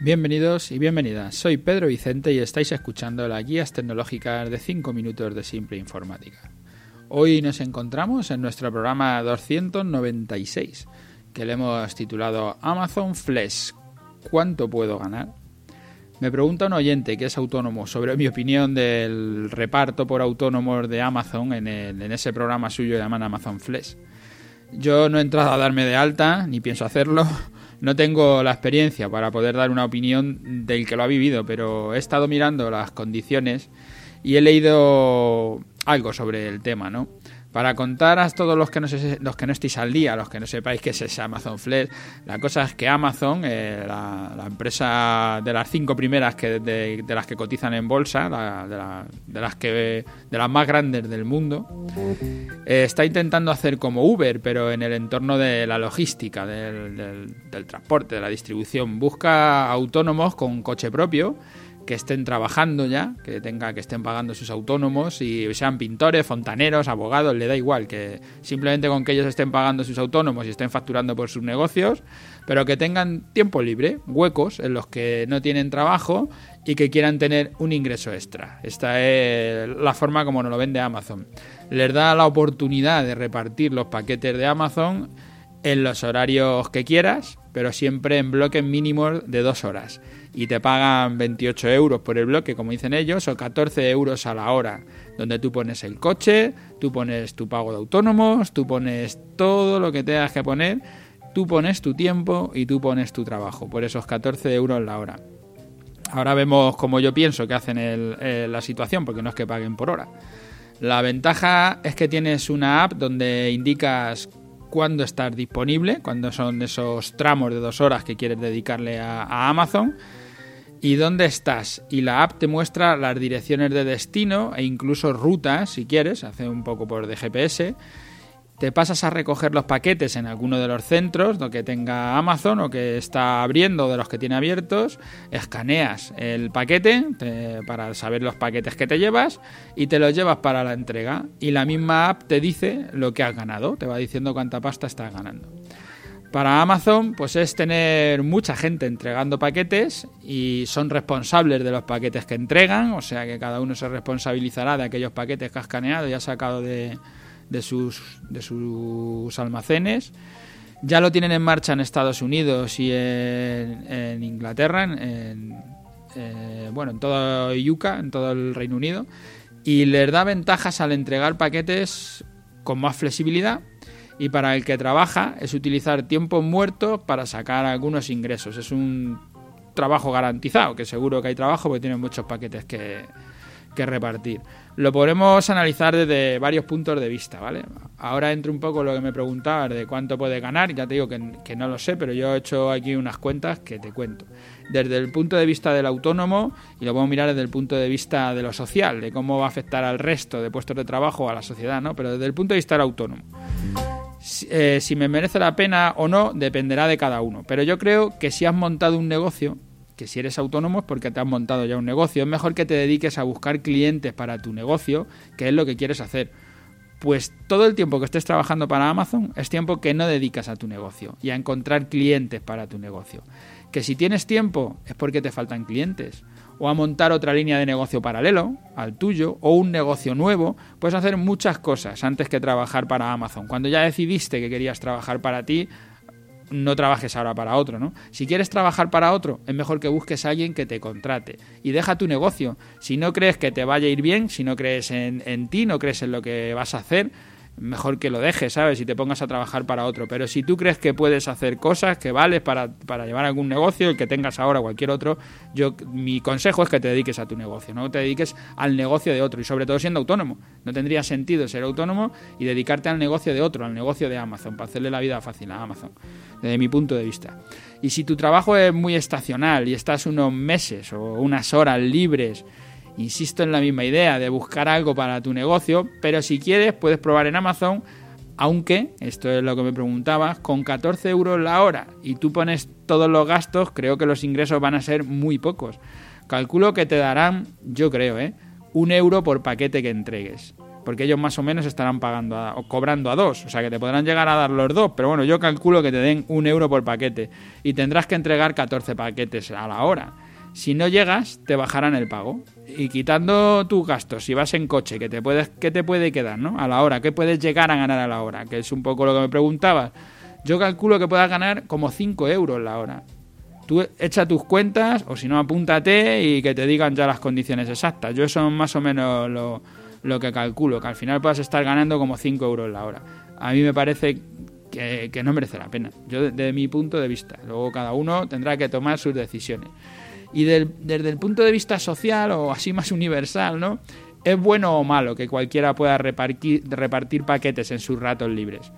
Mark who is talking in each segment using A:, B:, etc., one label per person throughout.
A: Bienvenidos y bienvenidas. Soy Pedro Vicente y estáis escuchando las guías tecnológicas de 5 minutos de simple informática. Hoy nos encontramos en nuestro programa 296, que le hemos titulado Amazon Flex. ¿Cuánto puedo ganar? Me pregunta un oyente que es autónomo sobre mi opinión del reparto por autónomos de Amazon en, ese programa suyo llamado Amazon Flex. Yo no he entrado a darme de alta, ni pienso hacerlo, no tengo la experiencia para poder dar una opinión del que lo ha vivido, pero he estado mirando las condiciones y he leído algo sobre el tema, ¿no? Para contar a todos los que, no los que no estéis al día, los que no sepáis qué es ese Amazon Flex, la cosa es que Amazon, eh, la, empresa de las cinco primeras que, de, las que cotizan en bolsa, de, las que de las más grandes del mundo, eh, está intentando hacer como Uber, pero en el entorno de la logística, del transporte, de la distribución. Busca autónomos con coche propio que estén trabajando ya, que tenga, que estén pagando sus autónomos y sean pintores, fontaneros, abogados, le da igual, que simplemente con que ellos estén pagando sus autónomos y estén facturando por sus negocios, pero que tengan tiempo libre, huecos en los que no tienen trabajo y que quieran tener un ingreso extra. Esta es la forma como nos lo vende Amazon. Les da la oportunidad de repartir los paquetes de Amazon en los horarios que quieras, pero siempre en bloques mínimos de dos horas y te pagan 28 euros por el bloque, como dicen ellos, o 14 euros a la hora, donde tú pones el coche, tú pones tu pago de autónomos, tú pones todo lo que tengas que poner, tú pones tu tiempo y tú pones tu trabajo, por esos 14 euros la hora. Ahora vemos como yo pienso que hacen el, la situación, porque no es que paguen por hora. La ventaja es que tienes una app donde indicas cuándo estás disponible, cuándo son esos tramos de dos horas que quieres dedicarle a, Amazon y dónde estás. Y la app te muestra las direcciones de destino e incluso rutas, si quieres, hace un poco por de GPS te pasas a recoger los paquetes en alguno de los centros lo que tenga Amazon o que está abriendo de los que tiene abiertos, escaneas el paquete para saber los paquetes que te llevas y te los llevas para la entrega y la misma app te dice lo que has ganado, te va diciendo cuánta pasta estás ganando. Para Amazon, pues es tener mucha gente entregando paquetes y son responsables de los paquetes que entregan, o sea que cada uno se responsabilizará de aquellos paquetes que ha escaneado y ha sacado de, de sus, de sus almacenes. Ya lo tienen en marcha en Estados Unidos y en, Inglaterra, en, eh, bueno, en todo Yuca, en todo el Reino Unido, y les da ventajas al entregar paquetes con más flexibilidad y para el que trabaja es utilizar tiempo muerto para sacar algunos ingresos. Es un trabajo garantizado, que seguro que hay trabajo porque tienen muchos paquetes que, que repartir. Lo podemos analizar desde varios puntos de vista, ¿vale? Ahora entro un poco lo que me preguntabas de cuánto puede ganar, ya te digo que, no lo sé, pero yo he hecho aquí unas cuentas que te cuento. Desde el punto de vista del autónomo, y lo podemos mirar desde el punto de vista de lo social, de cómo va a afectar al resto de puestos de trabajo o a la sociedad, ¿no? Pero desde el punto de vista del autónomo. Eh, si me merece la pena o no dependerá de cada uno. Pero yo creo que si has montado un negocio, que si eres autónomo es porque te has montado ya un negocio. Es mejor que te dediques a buscar clientes para tu negocio, que es lo que quieres hacer. Pues todo el tiempo que estés trabajando para Amazon es tiempo que no dedicas a tu negocio y a encontrar clientes para tu negocio. Que si tienes tiempo es porque te faltan clientes. O a montar otra línea de negocio paralelo al tuyo o un negocio nuevo. Puedes hacer muchas cosas antes que trabajar para Amazon. Cuando ya decidiste que querías trabajar para ti, no trabajes ahora para otro, ¿no? Si quieres trabajar para otro, es mejor que busques a alguien que te contrate y deja tu negocio. Si no crees que te vaya a ir bien, si no crees en, en ti, no crees en lo que vas a hacer, mejor que lo dejes, ¿sabes? Y te pongas a trabajar para otro. Pero si tú crees que puedes hacer cosas que vales para, para llevar algún negocio, el que tengas ahora cualquier otro, yo mi consejo es que te dediques a tu negocio, no te dediques al negocio de otro y sobre todo siendo autónomo. No tendría sentido ser autónomo y dedicarte al negocio de otro, al negocio de Amazon, para hacerle la vida fácil a Amazon, desde mi punto de vista. Y si tu trabajo es muy estacional y estás unos meses o unas horas libres, Insisto en la misma idea de buscar algo para tu negocio, pero si quieres puedes probar en Amazon, aunque, esto es lo que me preguntabas, con 14 euros la hora y tú pones todos los gastos, creo que los ingresos van a ser muy pocos. Calculo que te darán, yo creo, ¿eh? un euro por paquete que entregues. porque ellos más o menos estarán pagando o cobrando a dos, o sea que te podrán llegar a dar los dos, pero bueno, yo calculo que te den un euro por paquete y tendrás que entregar 14 paquetes a la hora. Si no llegas, te bajarán el pago. Y quitando tus gastos, si vas en coche, ¿qué te, puedes, qué te puede quedar ¿no? a la hora? ¿Qué puedes llegar a ganar a la hora? Que es un poco lo que me preguntabas. Yo calculo que puedas ganar como 5 euros la hora. Tú echa tus cuentas o si no apúntate y que te digan ya las condiciones exactas. Yo eso es más o menos lo, lo que calculo, que al final puedas estar ganando como 5 euros la hora. A mí me parece que, no merece la pena, yo desde mi punto de vista. Luego cada uno tendrá que tomar sus decisiones. Y desde el punto de vista social o así más universal, ¿no? ¿Es bueno o malo que cualquiera pueda repartir, paquetes en sus ratos libres?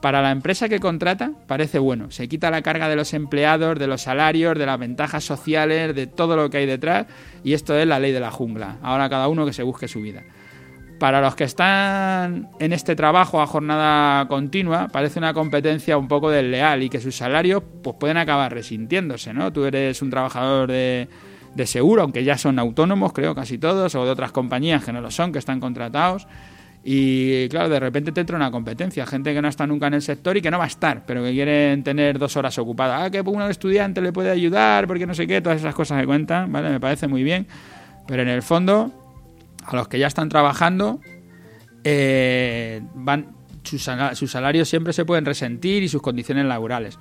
A: Para la empresa que contrata parece bueno, se quita la carga de los empleados, de los salarios, de las ventajas sociales, de todo lo que hay detrás y esto es la ley de la jungla. Ahora cada uno que se busque su vida. Para los que están en este trabajo a jornada continua, parece una competencia un poco desleal y que sus salarios pues, pueden acabar resintiéndose, ¿no? Tú eres un trabajador de, seguro, aunque ya son autónomos, creo, casi todos, o de otras compañías que no lo son, que están contratados. Y claro, de repente te entra una competencia, gente que no está nunca en el sector y que no va a estar, pero que quieren tener dos horas ocupadas. Ah, que un estudiante le puede ayudar, porque no sé qué, todas esas cosas que cuentan, ¿vale? Me parece muy bien. Pero en el fondo, a los que ya están trabajando, eh, van, sus, salarios siempre se pueden resentir y sus condiciones laborales.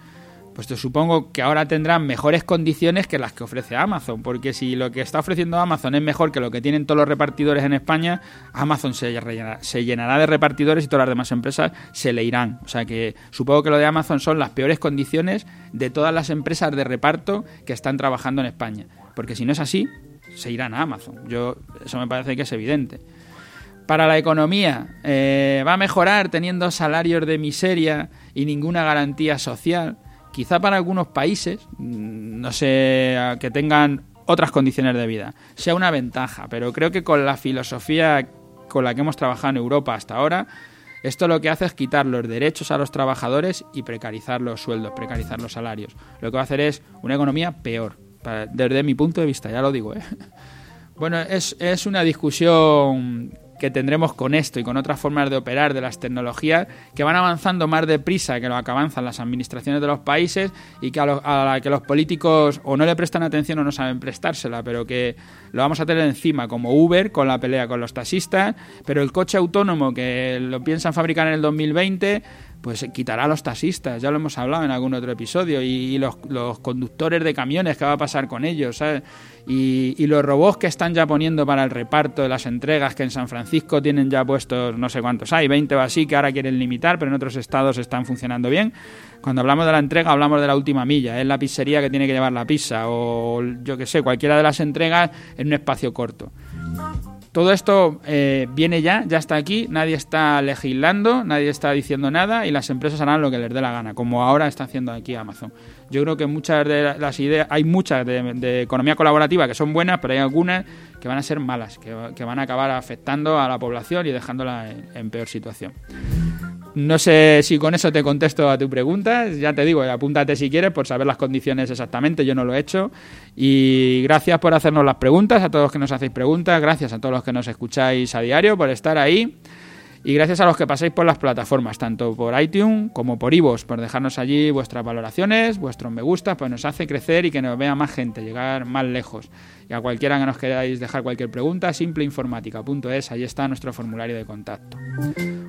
A: Pues te supongo que ahora tendrán mejores condiciones que las que ofrece Amazon, porque si lo que está ofreciendo Amazon es mejor que lo que tienen todos los repartidores en España, Amazon se, se llenará de repartidores y todas las demás empresas se le irán. O sea que supongo que lo de Amazon son las peores condiciones de todas las empresas de reparto que están trabajando en España. Porque si no es así, se irán a Amazon. Yo, eso me parece que es evidente. Para la economía, eh, ¿va a mejorar teniendo salarios de miseria y ninguna garantía social? Quizá para algunos países, mm, no sé, que tengan otras condiciones de vida, sea una ventaja, pero creo que con la filosofía con la que hemos trabajado en Europa hasta ahora, esto lo que hace es quitar los derechos a los trabajadores y precarizar los sueldos, precarizar los salarios. Lo que va a hacer es una economía peor, desde mi punto de vista, ya lo digo. ¿eh? Bueno, es, es una discusión que tendremos con esto y con otras formas de operar de las tecnologías que van avanzando más deprisa que lo que avanzan las administraciones de los países y que a, la que los políticos o no le prestan atención o no saben prestársela, pero que lo vamos a tener encima como Uber con la pelea con los taxistas, pero el coche autónomo que lo piensan fabricar en el 2020 pues quitará a los taxistas, ya lo hemos hablado en algún otro episodio, y, los, conductores de camiones, ¿qué va a pasar con ellos? Y, los robots que están ya poniendo para el reparto de las entregas, que en San Francisco tienen ya puestos no sé cuántos hay, 20 o así, que ahora quieren limitar, pero en otros estados están funcionando bien. Cuando hablamos de la entrega, hablamos de la última milla, es la pizzería que tiene que llevar la pizza, o yo que sé, cualquiera de las entregas en un espacio corto. Todo esto eh, viene ya, ya está aquí, nadie está legislando, nadie está diciendo nada y las empresas harán lo que les dé la gana, como ahora está haciendo aquí Amazon. Yo creo que muchas de las ideas, hay muchas de, economía colaborativa que son buenas, pero hay algunas que van a ser malas, que, van a acabar afectando a la población y dejándola en peor situación. No sé si con eso te contesto a tu pregunta. Ya te digo, apúntate si quieres por saber las condiciones exactamente. Yo no lo he hecho. Y gracias por hacernos las preguntas, a todos los que nos hacéis preguntas. Gracias a todos los que nos escucháis a diario por estar ahí. Y gracias a los que pasáis por las plataformas, tanto por iTunes como por iVoox, por dejarnos allí vuestras valoraciones, vuestros me gusta, pues nos hace crecer y que nos vea más gente, llegar más lejos. Y a cualquiera que nos queráis dejar cualquier pregunta, simpleinformática.es, ahí está nuestro formulario de contacto.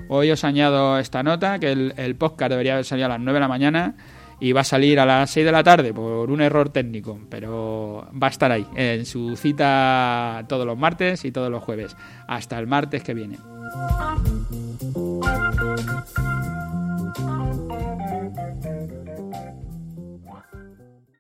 A: Hoy os añado esta nota, que el, el podcast debería haber salido a las 9 de la mañana y va a salir a las 6 de la tarde por un error técnico, pero va a estar ahí, en su cita todos los martes y todos los jueves. Hasta el martes que viene.